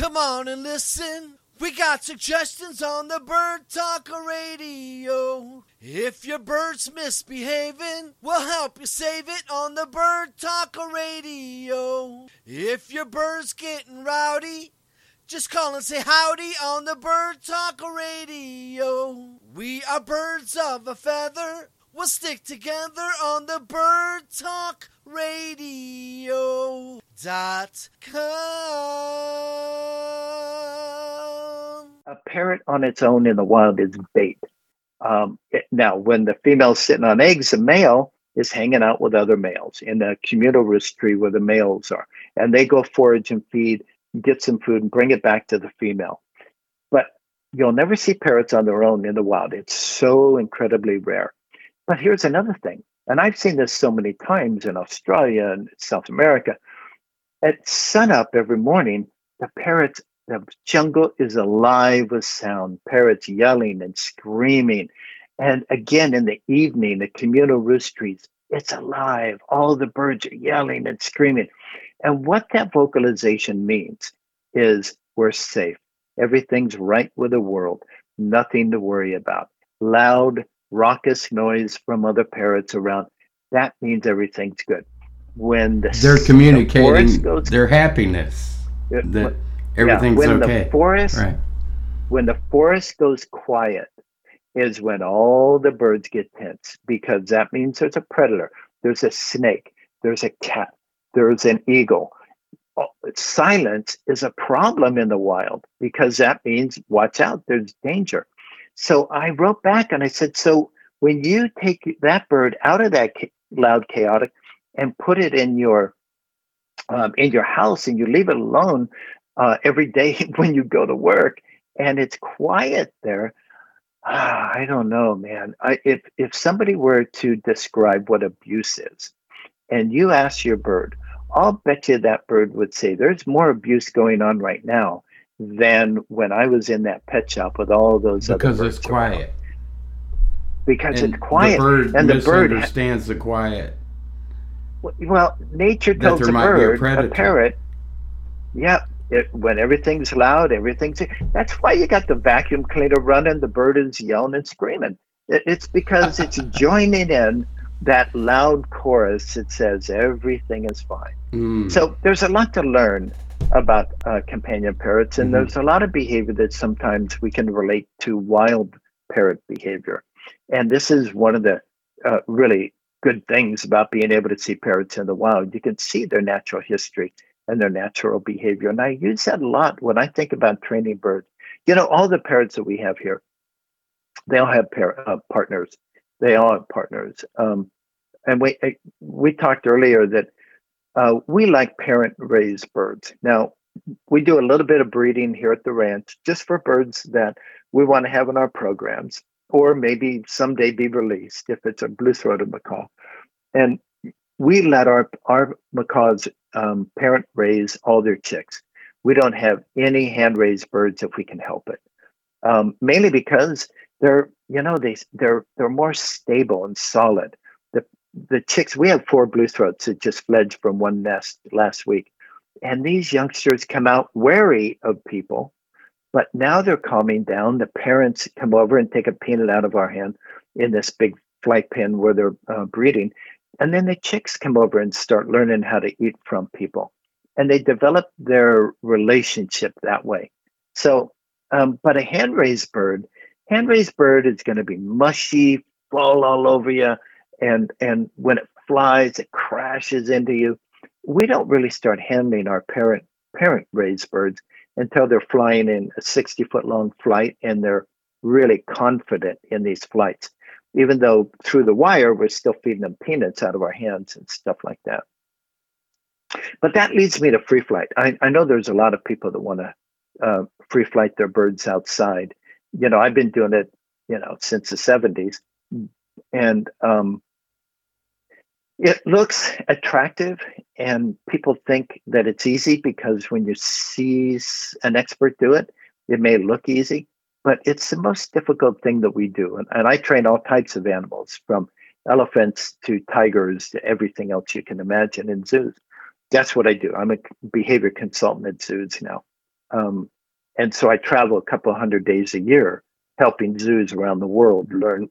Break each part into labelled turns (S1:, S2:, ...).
S1: Come on and listen. We got suggestions on the Bird Talker Radio. If your bird's misbehaving, we'll help you save it on the Bird Talker Radio. If your bird's getting rowdy, just call and say howdy on the Bird Talker Radio. We are birds of a feather. We'll stick together on the Bird Talk Radio dot com.
S2: A parrot on its own in the wild is bait. Um, it- now, when the female's sitting on eggs, the male is hanging out with other males in a communal roost tree where the males are, and they go forage and feed, get some food, and bring it back to the female. But you'll never see parrots on their own in the wild. It's so incredibly rare. But here's another thing, and I've seen this so many times in Australia and South America. At sunup every morning, the parrots, the jungle is alive with sound, parrots yelling and screaming. And again, in the evening, the communal roost trees, it's alive. All the birds are yelling and screaming. And what that vocalization means is we're safe. Everything's right with the world, nothing to worry about. Loud, raucous noise from other parrots around, that means everything's good. When the
S3: They're
S2: the
S3: communicating
S2: forest goes-
S3: their happiness that
S2: yeah,
S3: everything's
S2: when
S3: okay.
S2: the forest
S3: right.
S2: when the forest goes quiet is when all the birds get tense because that means there's a predator there's a snake there's a cat there's an eagle Oh, silence is a problem in the wild because that means watch out there's danger so i wrote back and i said so when you take that bird out of that cha- loud chaotic and put it in your um, in your house and you leave it alone uh, every day when you go to work and it's quiet there ah, i don't know man. I, if if somebody were to describe what abuse is and you ask your bird i'll bet you that bird would say there's more abuse going on right now than when i was in that pet shop with all those
S3: Because
S2: other
S3: it's
S2: birds around."
S3: quiet.
S2: because
S3: And
S2: it's quiet
S3: The bird
S2: and the bird ha-
S3: misunderstands the quiet.
S2: Well, nature tells a
S3: a
S2: bird, a,
S3: predator.
S2: parrot, yeah, it, when everything's loud, everything's. That's why you got the vacuum cleaner running. The bird is yelling and screaming. It, it's because it's joining in that loud chorus that says everything is fine.
S3: Mm.
S2: So there's a lot to learn about uh, companion parrots, and
S3: Mhm.
S2: there's a lot of behavior that sometimes we can relate to wild parrot behavior. And this is one of the uh, really good things about being able to see parrots in the wild. You can see their natural history and their natural behavior. And I use that a lot when I think about training birds. You know, all the parrots that we have here, they all have par- uh, partners. They all have partners. Um, and we uh, we talked earlier that uh, we like parent raised birds. Now, we do a little bit of breeding here at the ranch just for birds that we want to have in our programs or maybe someday be released if it's a blue throated macaw. And we let our, our macaws um, parent raise all their chicks. We don't have any hand raised birds if we can help it. Um, mainly because they're, you know, they, they're, they're more stable and solid. The, chicks, we have four blue throats that just fledged from one nest last week. And these youngsters come out wary of people, but now they're calming down. The parents come over and take a peanut out of our hand in this big flight pen where they're uh, breeding. And then the chicks come over and start learning how to eat from people. And they develop their relationship that way. So, um, but a hand raised bird, hand raised bird is going to be mushy, fall all over you. And, and when it flies, it crashes into you. We don't really start handling our parent parent raised birds until they're flying in a 60 foot long flight and they're really confident in these flights. Even though through the wire, we're still feeding them peanuts out of our hands and stuff like that. But that leads me to free flight. I, I know there's a lot of people that want to uh, free flight their birds outside. You know, I've been doing it, you know, since the 70s. And um, it looks attractive, and people think that it's easy because when you see an expert do it, it may look easy, but it's the most difficult thing that we do. And, and I train all types of animals, from elephants to tigers to everything else you can imagine in zoos. That's what I do. I'm a behavior consultant at zoos now. Um, and so I travel a couple hundred days a year helping zoos around the world learn,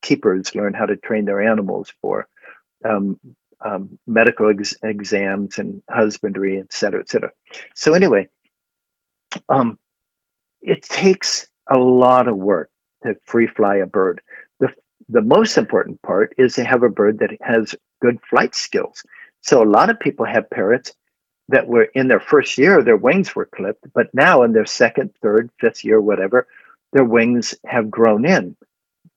S2: keepers learn how to train their animals for um, um, medical ex- exams and husbandry, et cetera, et cetera. So, anyway, um, it takes a lot of work to free fly a bird. The, the most important part is to have a bird that has good flight skills. So, a lot of people have parrots that were in their first year, their wings were clipped, but now in their second, third, fifth year, whatever, their wings have grown in.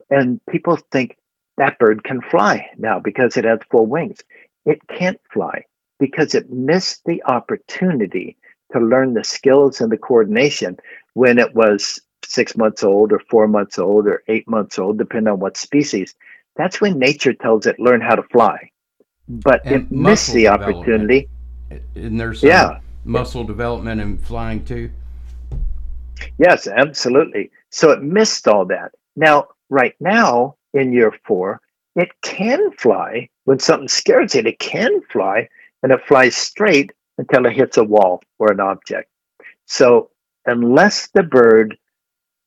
S2: And people think that bird can fly now because it has full wings. It can't fly because it missed the opportunity to learn the skills and the coordination when it was six months old or four months old or eight months old, depending on what species. That's when nature tells it learn how to fly. But
S3: And
S2: it missed the opportunity.
S3: Isn't there some
S2: Yeah.
S3: muscle development and flying too?
S2: Yes, absolutely. So it missed all that. Now, right now in year four, it can fly when something scares it. It can fly and it flies straight until it hits a wall or an object. So unless the bird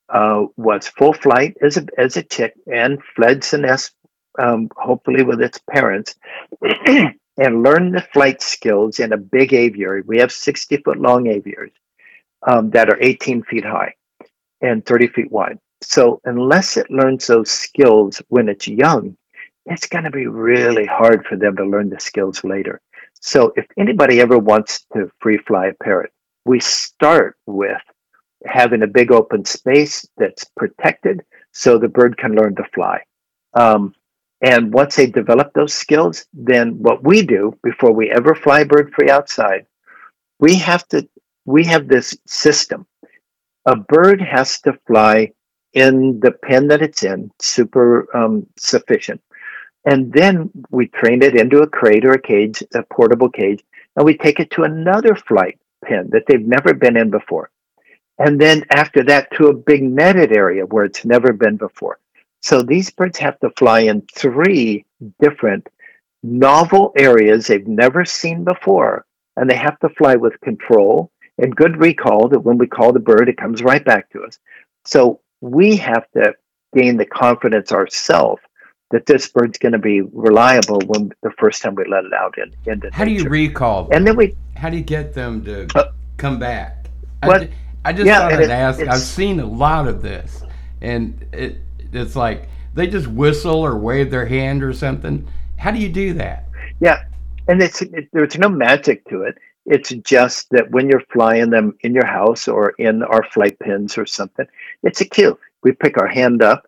S2: uh, was full flight as a, as a chick and fled the um, hopefully with its parents, and learned the flight skills in a big aviary. We have 60 foot long aviaries um, that are 18 feet high and 30 feet wide. So unless it learns those skills when it's young, it's going to be really hard for them to learn the skills later. So if anybody ever wants to free fly a parrot, we start with having a big open space that's protected so the bird can learn to fly. Um, and once they develop those skills, then what we do before we ever fly bird free outside, we have to we have this system. A bird has to fly in the pen that it's in, super um, sufficient. And then we train it into a crate or a cage, a portable cage, and we take it to another flight pen that they've never been in before. And then after that to a big netted area where it's never been before. So these birds have to fly in three different novel areas they've never seen before. And they have to fly with control and good recall that when we call the bird, it comes right back to us. So we have to gain the confidence ourselves that this bird's going to be reliable when the first time we let it out in, into
S3: How do you recall? them?
S2: and then we
S3: How do you get them to
S2: Uh,
S3: come back?
S2: what-
S3: I, I just
S2: yeah,
S3: thought I'd
S2: it-
S3: ask. I've seen a lot of this, and it it's like they just whistle or wave their hand or something. How do you do that?
S2: Yeah, and it's it, there's no magic to it. It's just that when you're flying them in your house or in our flight pins or something, it's a cue. We pick our hand up,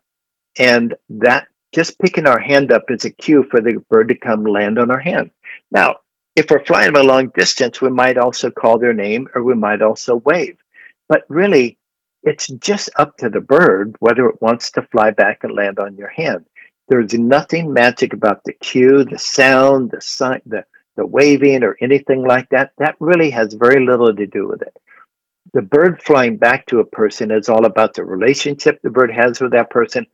S2: and that just picking our hand up is a cue for the bird to come land on our hand. Now, if we're flying them a long distance, we might also call their name or we might also wave. But really, it's just up to the bird whether it wants to fly back and land on your hand. There's nothing magic about the cue, the sound, the sign, the the waving or anything like that. That really has very little to do with it. The bird flying back to a person is all about the relationship the bird has with that person,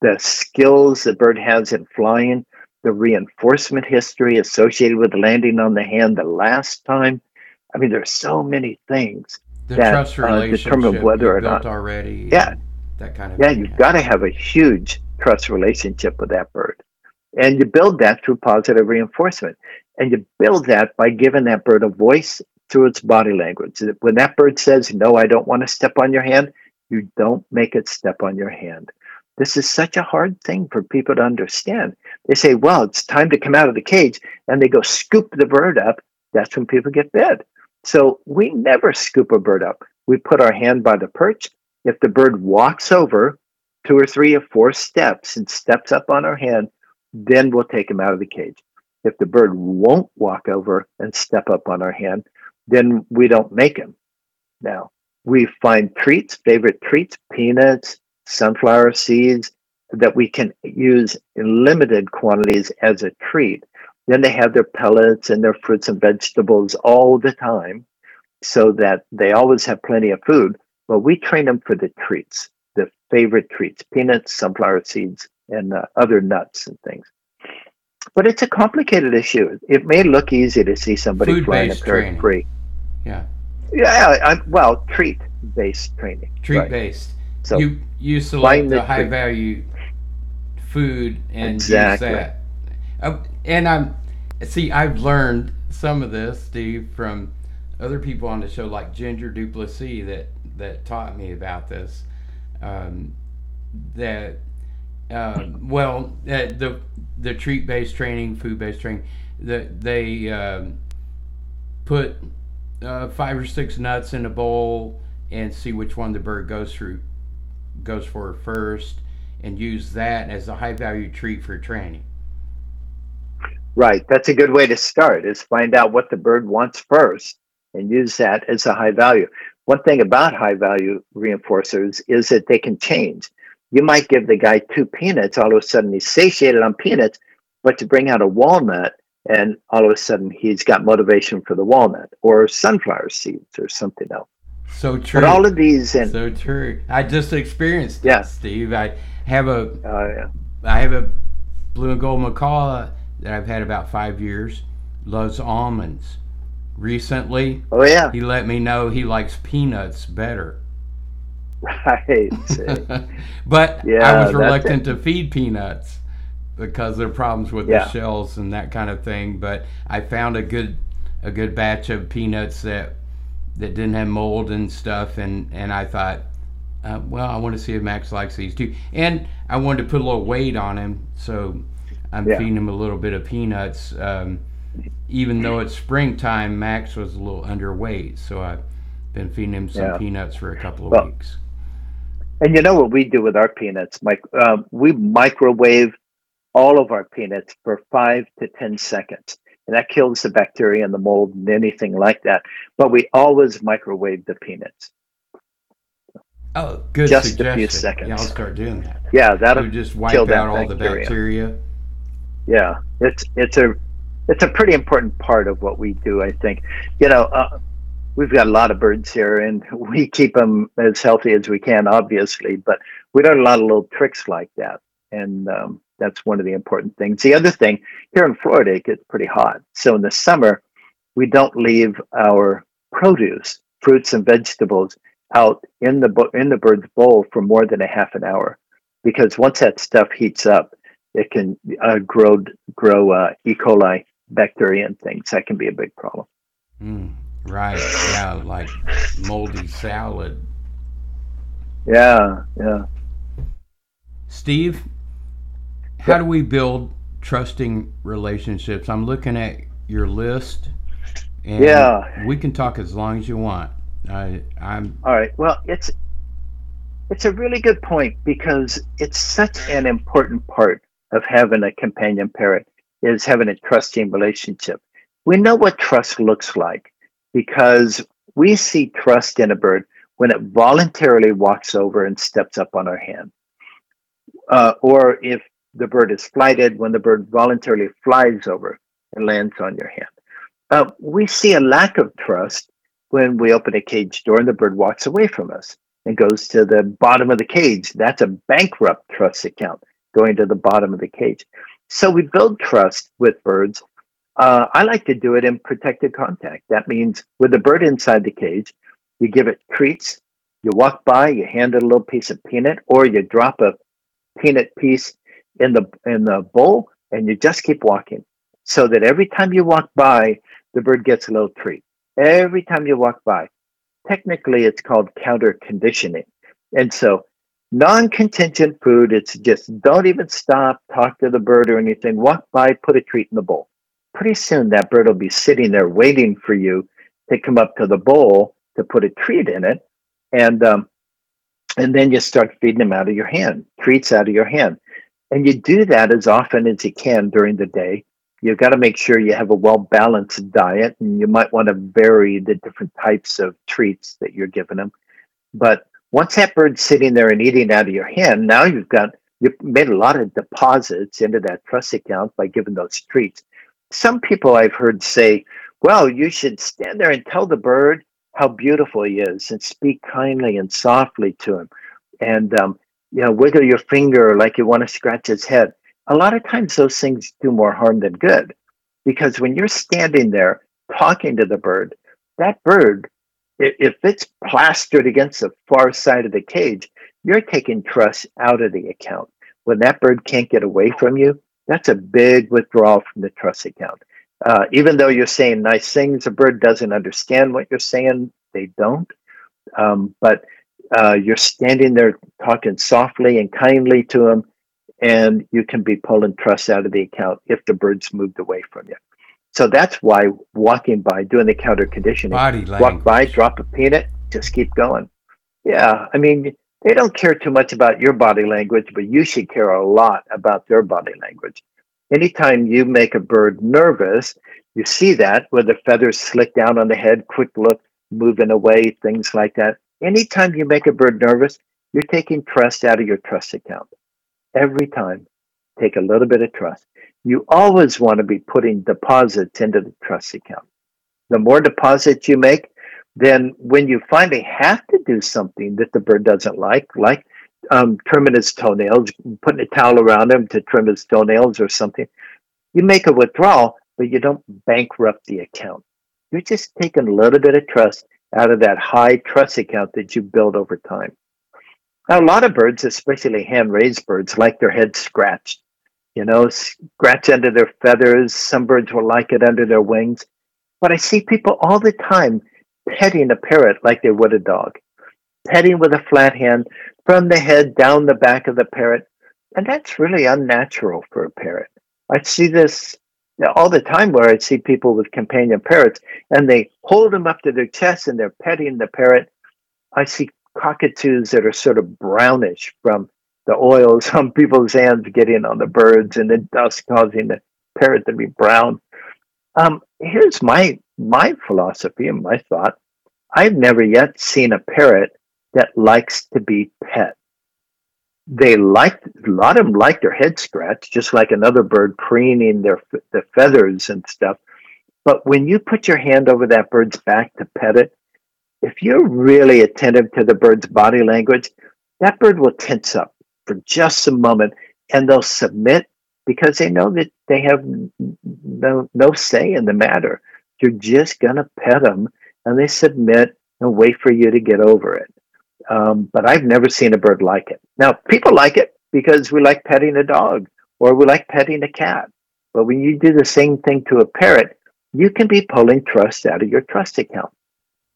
S2: the skills the bird has in flying, the reinforcement history associated with landing on the hand the last time. I mean, there's so many things.
S3: The
S2: That,
S3: trust
S2: uh,
S3: relationship
S2: determine whether or not-
S3: already.
S2: Yeah.
S3: That kind of
S2: Yeah,
S3: thing.
S2: you've got to have a huge trust relationship with that bird. And you build that through positive reinforcement. And you build that by giving that bird a voice through its body language. When that bird says, No, I don't want to step on your hand, you don't make it step on your hand. This is such a hard thing for people to understand. They say, Well, it's time to come out of the cage. And they go scoop the bird up. That's when people get bed. So we never scoop a bird up. We put our hand by the perch. If the bird walks over two or three or four steps and steps up on our hand, then we'll take him out of the cage. If the bird won't walk over and step up on our hand, then we don't make him. Now, we find treats, favorite treats, peanuts, sunflower seeds that we can use in limited quantities as a treat. Then they have their pellets and their fruits and vegetables all the time so that they always have plenty of food. But we train them for the treats, the favorite treats, peanuts, sunflower seeds, and uh, other nuts and things. But it's a complicated issue. It may look easy to see somebody flying a parrot free.
S3: Yeah.
S2: Yeah, I, well, treat based training.
S3: Treat
S2: right.
S3: based.
S2: So
S3: you you select the,
S2: the
S3: high
S2: treat.
S3: value food and
S2: Exactly.
S3: use that. Uh, and I'm see I've learned some of this, Steve, from other people on the show like Ginger Duplessis that that taught me about this. Um, that um, well, uh, the the treat based training, food based training, that they um, put uh, five or six nuts in a bowl and see which one the bird goes through goes for first, and use that as a high value treat for training.
S2: Right. That's a good way to start is find out what the bird wants first and use that as a high value. One thing about high value reinforcers is that they can change. You might give the guy two peanuts, all of a sudden he's satiated on peanuts, but to bring out a walnut and all of a sudden he's got motivation for the walnut or sunflower seeds or something else.
S3: So true.
S2: But all of these and
S3: so true. I just experienced
S2: Yeah.
S3: it, Steve. I have a
S2: uh, yeah.
S3: I have a blue and gold macaw that I've had about five years. Loves almonds. Recently,
S2: oh yeah,
S3: he let me know he likes peanuts better.
S2: right.
S3: but
S2: yeah,
S3: I
S2: was
S3: reluctant to feed peanuts because there are problems with
S2: Yeah.
S3: the shells and that kind of thing. But I found a good a good batch of peanuts that that didn't have mold and stuff, and and I thought, uh, well, I want to see if Max likes these too, and I wanted to put a little weight on him, so I'm
S2: Yeah.
S3: feeding him a little bit of peanuts. Um, even though it's springtime, Max was a little underweight, so I've been feeding him some
S2: Yeah.
S3: peanuts for a couple of
S2: Well,
S3: weeks.
S2: And you know what we do with our peanuts? Mike, um, we microwave all of our peanuts for five to 10 seconds. And that kills the bacteria and the mold and anything like that. But we always microwave the peanuts.
S3: Oh, good
S2: Just a few seconds.
S3: Yeah, I'll start doing that.
S2: Yeah, that'll
S3: just
S2: kill
S3: wipe
S2: that
S3: out all the
S2: bacteria.
S3: bacteria.
S2: yeah. It's it's a it's a pretty important part of what we do. I think. You know, uh, we've got a lot of birds here, and we keep them as healthy as we can, obviously. But we learn a lot of little tricks like that, and um, that's one of the important things. The other thing here in Florida, it gets pretty hot, so in the summer, we don't leave our produce, fruits and vegetables, out in the in the bird's bowl for more than a half an hour, because once that stuff heats up, it can uh, grow grow uh, E. coli bacteria and things. That can be a big problem.
S3: Mm, right. Yeah, like moldy salad.
S2: Yeah, yeah.
S3: Steve, how do we build trusting relationships? I'm looking at your list. And
S2: Yeah.
S3: We can talk as long as you want. I, I'm
S2: All right. Well, it's it's a really good point because it's such an important part of having a companion parrot is having a trusting relationship. We know what trust looks like because we see trust in a bird when it voluntarily walks over and steps up on our hand. Uh, or if the bird is flighted, when the bird voluntarily flies over and lands on your hand. Uh, we see a lack of trust when we open a cage door and the bird walks away from us and goes to the bottom of the cage. That's a bankrupt trust account going to the bottom of the cage. So we build trust with birds. Uh, I like to do it in protected contact. That means with the bird inside the cage, you give it treats. You walk by, you hand it a little piece of peanut, or you drop a peanut piece in the in the bowl, and you just keep walking. So that every time you walk by, the bird gets a little treat every time you walk by. Technically, it's called counter conditioning. And so, non contingent food, it's just don't even stop, talk to the bird or anything. Walk by, put a treat in the bowl. Pretty soon, that bird will be sitting there waiting for you to come up to the bowl to put a treat in it. And, um, and then you start feeding them out of your hand, treats out of your hand. And you do that as often as you can during the day you've got to make sure you have a well balanced diet and you might want to vary the different types of treats that you're giving them but once that bird's sitting there and eating out of your hand now you've got you've made a lot of deposits into that trust account by giving those treats some people i've heard say well you should stand there and tell the bird how beautiful he is and speak kindly and softly to him and um, you know wiggle your finger like you want to scratch his head a lot of times those things do more harm than good because when you're standing there talking to the bird that bird if it's plastered against the far side of the cage, you're taking trust out of the account. When that bird can't get away from you, that's a big withdrawal from the trust account. Uh, even though you're saying nice things, a bird doesn't understand what you're saying. They don't. Um, but uh, you're standing there talking softly and kindly to them, and you can be pulling trust out of the account if the bird's moved away from you. So that's why walking by, doing the counter conditioning,
S3: Body
S2: walk by, drop a peanut, just keep going. Yeah, I mean, they don't care too much about your body language, but you should care a lot about their body language. Anytime you make a bird nervous, you see that where the feathers slick down on the head, quick look, moving away, things like that. Anytime you make a bird nervous, you're taking trust out of your trust account. Every time, take a little bit of trust. You always want to be putting deposits into the trust account. The more deposits you make, then when you finally have to do something that the bird doesn't like, like um, trimming his toenails, putting a towel around him to trim his toenails or something, you make a withdrawal, but you don't bankrupt the account. You're just taking a little bit of trust out of that high trust account that you build over time. Now, a lot of birds, especially hand raised birds, like their heads scratched. You know, scratch under their feathers. Some birds will like it under their wings. But I see people all the time petting a parrot like they would a dog, petting with a flat hand from the head down the back of the parrot. And that's really unnatural for a parrot. I see this all the time where I see people with companion parrots and they hold them up to their chest and they're petting the parrot. I see cockatoos that are sort of brownish from the oils on people's hands getting on the birds and the dust causing the parrot to be brown. Um, here's my my philosophy and my thought. I've never yet seen a parrot that likes to be pet. They like a lot of them like their head scratched, just like another bird preening their the feathers and stuff. But when you put your hand over that bird's back to pet it, if you're really attentive to the bird's body language, that bird will tense up for just a moment and they'll submit because they know that they have no, no say in the matter. You're just going to pet them and they submit and wait for you to get over it. Um, but I've never seen a bird like it. Now, people like it because we like petting a dog or we like petting a cat. But when you do the same thing to a parrot, you can be pulling trust out of your trust account.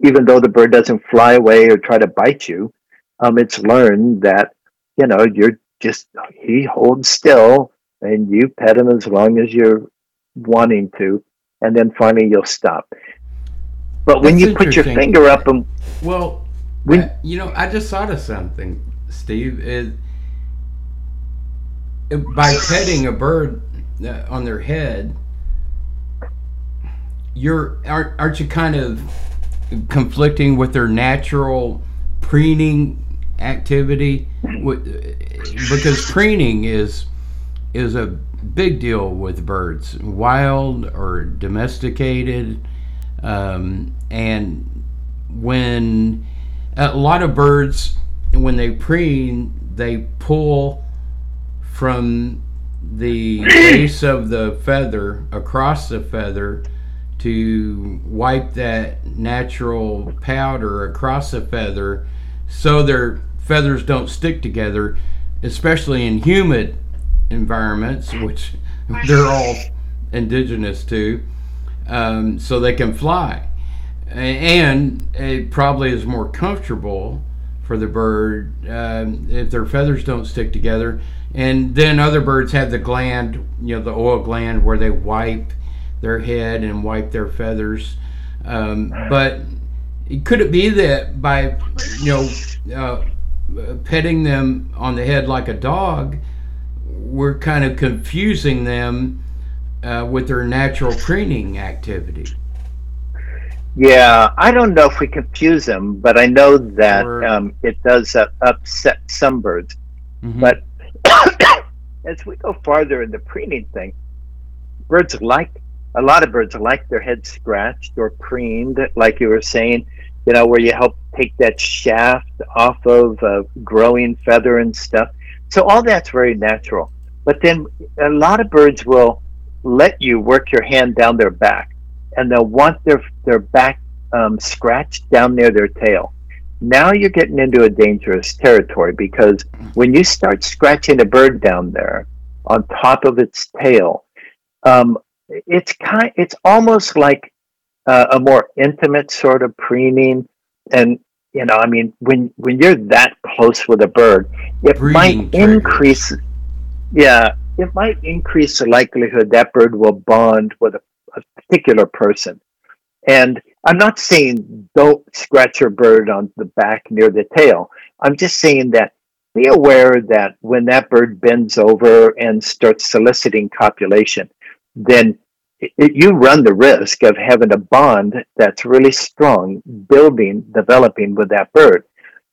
S2: Even though the bird doesn't fly away or try to bite you, um, it's learned that, you know, you're just, he holds still and you pet him as long as you're wanting to, and then finally you'll stop. But when
S3: That's
S2: you put your finger up and
S3: Well,
S2: When-
S3: uh, you know, I just thought of something, Steve. Is uh, by petting a bird uh, on their head, you're aren't, aren't you kind of conflicting with their natural preening activity? Because preening is is a big deal with birds, wild or domesticated, um, and when a lot of birds when they preen they pull from the base of the feather across the feather to wipe that natural powder across the feather so their feathers don't stick together especially in humid environments which they're all indigenous to um, so they can fly and it probably is more comfortable for the bird um, if their feathers don't stick together. And then other birds have the gland, you know, the oil gland where they wipe their head and wipe their feathers. Um, but could it be that by, you know, uh, petting them on the head like a dog, we're kind of confusing them uh, with their natural preening activity?
S2: Yeah, I don't know if we confuse them, but I know that
S3: Or-
S2: um, it does uh, upset some birds.
S3: Mhm.
S2: But as we go farther in the preening thing, birds like a lot of birds like their head scratched or preened, like you were saying. You know, where you help take that shaft off of a growing feather and stuff. So all that's very natural. But then a lot of birds will let you work your hand down their back, and they'll want their their back um, scratch down near their tail. Now you're getting into a dangerous territory because when you start scratching a bird down there on top of its tail, um, it's kind, it's almost like uh, a more intimate sort of preening, and you know, I mean, when when you're that close with a bird, it
S3: Breeding
S2: might
S3: triggers.
S2: increase. Yeah, it might increase the likelihood that bird will bond with a, a particular person. And I'm not saying don't scratch your bird on the back near the tail. I'm just saying that be aware that when that bird bends over and starts soliciting copulation, then it, you run the risk of having a bond that's really strong, building, developing with that bird.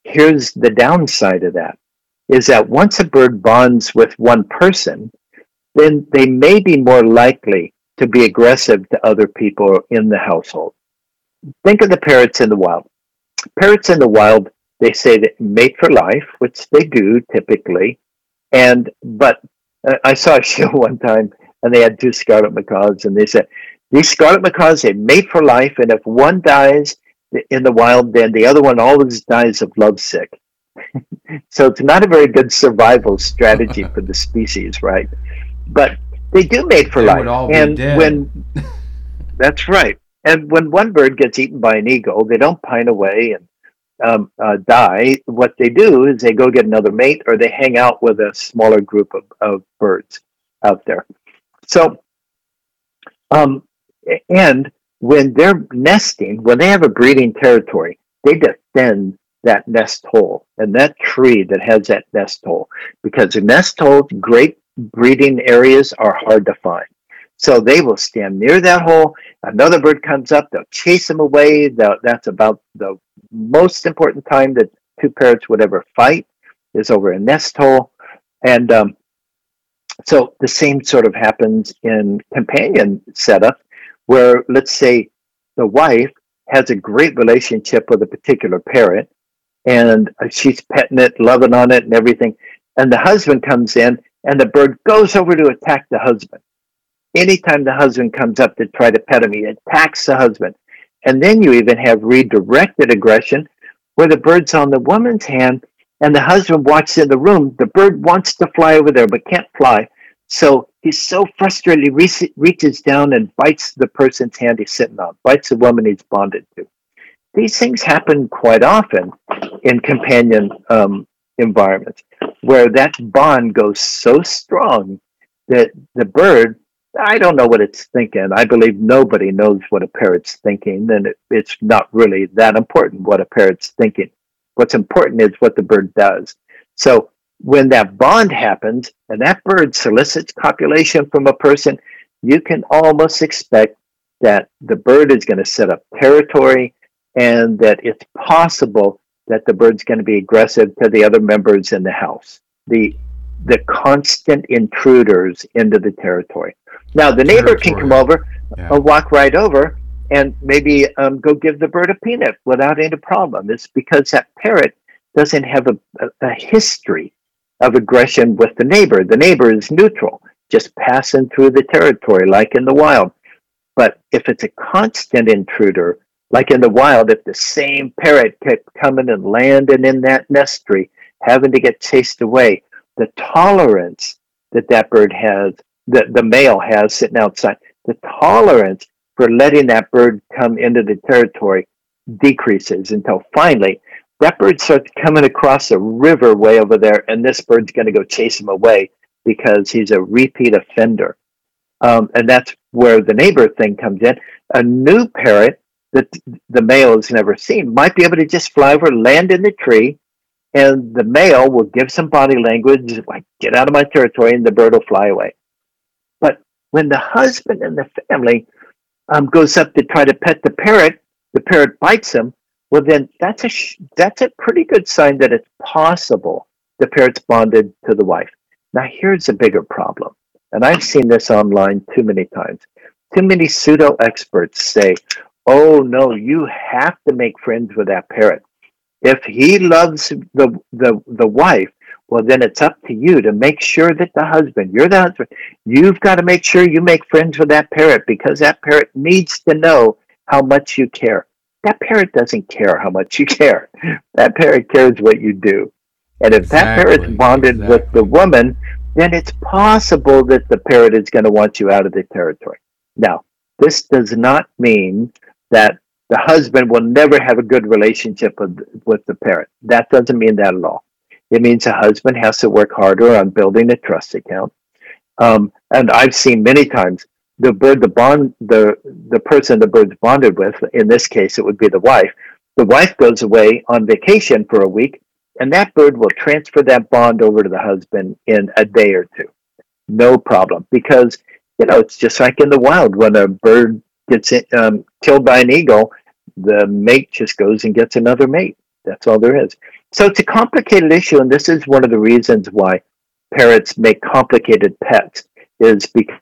S2: Here's the downside of that is that once a bird bonds with one person, then they may be more likely to be aggressive to other people in the household. Think of the parrots in the wild. Parrots in the wild, they say that mate for life, which they do typically. And but uh, I saw a show one time, and they had two scarlet macaws, and they said these scarlet macaws they mate for life, and if one dies in the wild, then the other one always dies of lovesick. so it's not a very good survival strategy for the species, right? But they do mate for
S3: They
S2: life,
S3: would all be
S2: and when that's right. And when one bird gets eaten by an eagle, they don't pine away and um, uh, die. What they do is they go get another mate or they hang out with a smaller group of, of birds out there. So, um, and when they're nesting, when they have a breeding territory, they defend that nest hole and that tree that has that nest hole because the nest holes, great breeding areas, are hard to find. So they will stand near that hole. Another bird comes up, they'll chase them away. That's about the most important time that two parrots would ever fight is over a nest hole. And um, so the same sort of happens in companion setup, where let's say the wife has a great relationship with a particular parent and uh, she's petting it, loving on it, and everything. And the husband comes in, and the bird goes over to attack the husband anytime the husband comes up to try to pet him, he attacks the husband. And then you even have redirected aggression where the bird's on the woman's hand and the husband walks in the room. The bird wants to fly over there but can't fly. So he's so frustrated, he re- reaches down and bites the person's hand he's sitting on, bites the woman he's bonded to. These things happen quite often in companion um, environments where that bond goes so strong that the bird I don't know what it's thinking. I believe nobody knows what a parrot's thinking, and it, it's not really that important what a parrot's thinking. What's important is what the bird does. So when that bond happens and that bird solicits copulation from a person, you can almost expect that the bird is going to set up territory and that it's possible that the bird's going to be aggressive to the other members in the house. The the constant intruders into the territory. Now the neighbor can come over,
S3: Yeah.
S2: uh, walk right over, and maybe um, go give the bird a peanut without any problem. It's because that parrot doesn't have a, a, history of aggression with the neighbor. The neighbor is neutral, just passing through the territory like in the wild. But if it's a constant intruder, like in the wild, if the same parrot kept coming and landing in that nest tree, having to get chased away, the tolerance that that bird has, that the male has sitting outside, the tolerance for letting that bird come into the territory decreases until finally that bird starts coming across a river way over there, and this bird's going to go chase him away because he's a repeat offender. Um, and that's where the neighbor thing comes in. A new parrot that the male has never seen might be able to just fly over, land in the tree, and the male will give some body language like "get out of my territory," and the bird will fly away. But when the husband and the family um, goes up to try to pet the parrot, the parrot bites him. Well, then that's a sh- that's a pretty good sign that it's possible the parrot's bonded to the wife. Now, here's a bigger problem, and I've seen this online too many times. Too many pseudo experts say, "Oh no, you have to make friends with that parrot." if he loves the the the wife well then it's up to you to make sure that the husband you're the husband you've got to make sure you make friends with that parrot because that parrot needs to know how much you care that parrot doesn't care how much you care. That parrot cares what you do. And if exactly. that parrot's bonded exactly. with the woman, then it's possible that the parrot is going to want you out of the territory. Now, this does not mean that the husband will never have a good relationship with, with the parrot. That doesn't mean that at all. It means a husband has to work harder on building a trust account. Um, and I've seen many times the bird, the bond, the the person the bird's bonded with. In this case, it would be the wife. The wife goes away on vacation for a week, and that bird will transfer that bond over to the husband in a day or two. No problem, because you know it's just like in the wild when a bird gets um, killed by an eagle, the mate just goes and gets another mate. That's all there is. So it's a complicated issue, and this is one of the reasons why parrots make complicated pets. Is because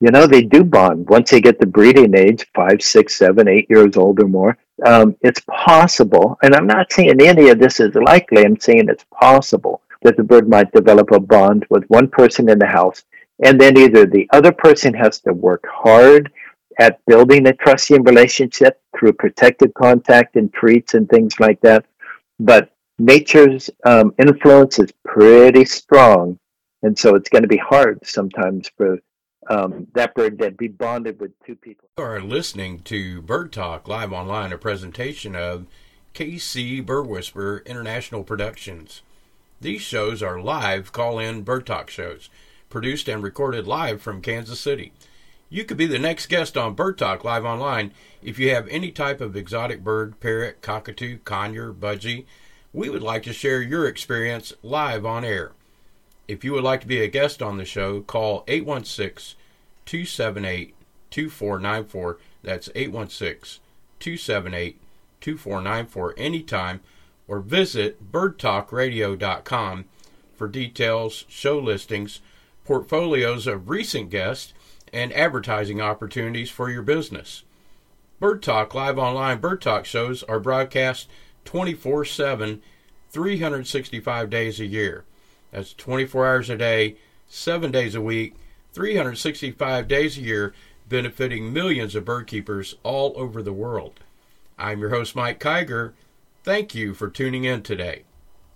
S2: you know they do bond once they get the breeding age, five, six, seven, eight years old or more. Um, it's possible, and I'm not saying any of this is likely. I'm saying it's possible that the bird might develop a bond with one person in the house, and then either the other person has to work hard at building a trusting relationship through protected contact and treats and things like that, but nature's um, influence is pretty strong, and so it's going to be hard sometimes for um, that bird to be bonded with two people.
S3: You are listening to Bird Talk live online, a presentation of KC Bird Whisperer International Productions. These shows are live call-in Bird Talk shows, produced and recorded live from Kansas City. You could be the next guest on Bird Talk live online if you have any type of exotic bird, parrot, cockatoo, conure, budgie. We would like to share your experience live on air. If you would like to be a guest on the show, call 816 278 2494. That's 816 278 2494 anytime or visit birdtalkradio.com for details, show listings, portfolios of recent guests, and advertising opportunities for your business. Bird Talk live online Bird Talk shows are broadcast 24 7, 365 days a year. That's 24 hours a day, 7 days a week, 365 days a year, benefiting millions of bird keepers all over the world. I'm your host, Mike Kiger. Thank you for tuning in today.